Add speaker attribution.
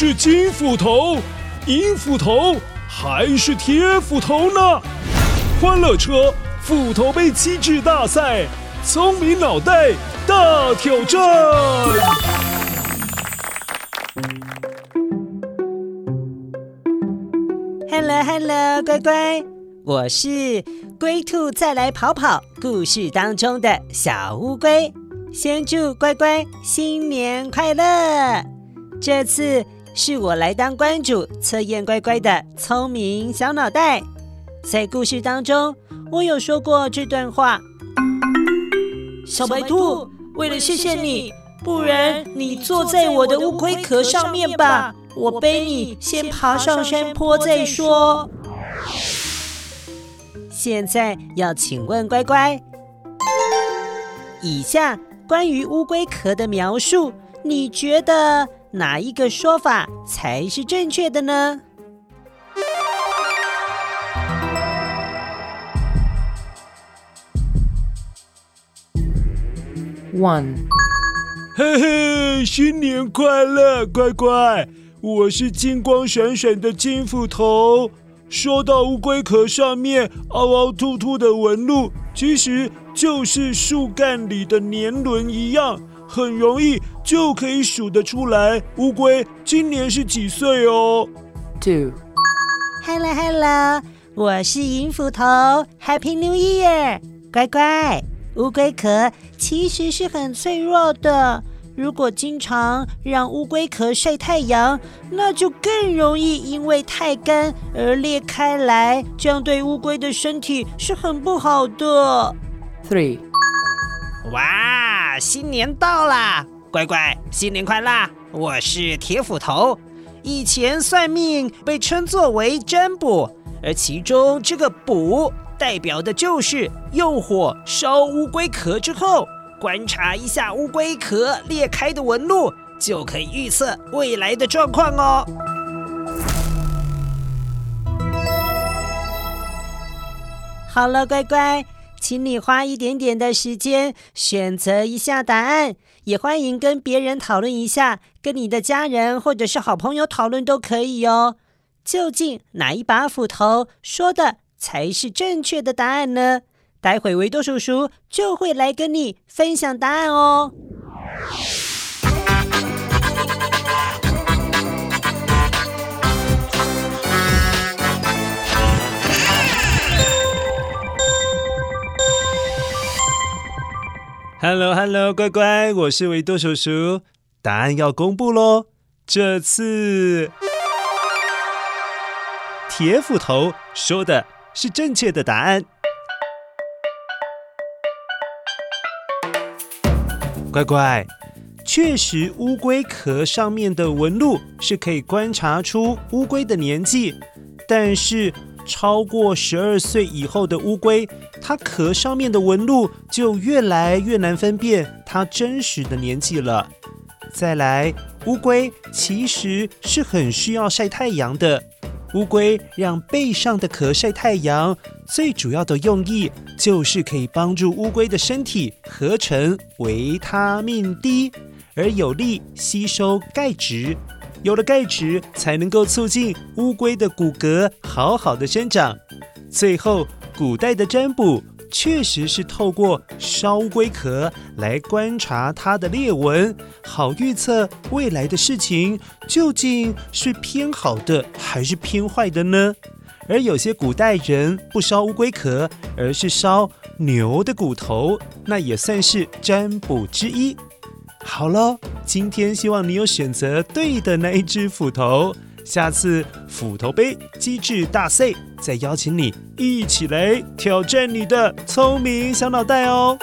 Speaker 1: 是金斧头、银斧头还是铁斧头呢？欢乐车斧头杯机制大赛，聪明脑袋大挑战。
Speaker 2: Hello Hello，乖乖，我是龟兔再来跑跑故事当中的小乌龟。先祝乖乖新年快乐！这次是我来当关主，测验乖乖的聪明小脑袋。在故事当中，我有说过这段话：小白兔，为了谢谢你，不然你坐在我的乌龟壳上面吧，我背你先爬上山坡再说。现在要请问乖乖，以下。关于乌龟壳的描述，你觉得哪一个说法才是正确的呢
Speaker 3: ？One，
Speaker 1: 嘿嘿，新年快乐，乖乖！我是金光闪闪的金斧头。说到乌龟壳上面凹凹凸凸的纹路，其实。就是树干里的年轮一样，很容易就可以数得出来。乌龟今年是几岁哦
Speaker 2: ？Two，Hello Hello，我是银斧头，Happy New Year，乖乖。乌龟壳其实是很脆弱的，如果经常让乌龟壳晒太阳，那就更容易因为太干而裂开来，这样对乌龟的身体是很不好的。
Speaker 3: Three，
Speaker 4: 哇，新年到了，乖乖，新年快乐！我是铁斧头。以前算命被称作为占卜，而其中这个卜代表的就是用火烧乌龟壳之后，观察一下乌龟壳裂开的纹路，就可以预测未来的状况哦。
Speaker 2: 好了，乖乖。请你花一点点的时间选择一下答案，也欢迎跟别人讨论一下，跟你的家人或者是好朋友讨论都可以哦。究竟哪一把斧头说的才是正确的答案呢？待会维多叔叔就会来跟你分享答案哦。
Speaker 1: Hello，Hello，乖乖，我是维多叔叔。答案要公布喽！这次铁斧头说的是正确的答案。乖乖，确实，乌龟壳上面的纹路是可以观察出乌龟的年纪，但是。超过十二岁以后的乌龟，它壳上面的纹路就越来越难分辨它真实的年纪了。再来，乌龟其实是很需要晒太阳的。乌龟让背上的壳晒太阳，最主要的用意就是可以帮助乌龟的身体合成维他命 D，而有利吸收钙质。有了钙质，才能够促进乌龟的骨骼好好的生长。最后，古代的占卜确实是透过烧乌龟壳来观察它的裂纹，好预测未来的事情究竟是偏好的还是偏坏的呢？而有些古代人不烧乌龟壳，而是烧牛的骨头，那也算是占卜之一。好了，今天希望你有选择对的那一只斧头。下次斧头杯机智大赛再邀请你一起来挑战你的聪明小脑袋哦。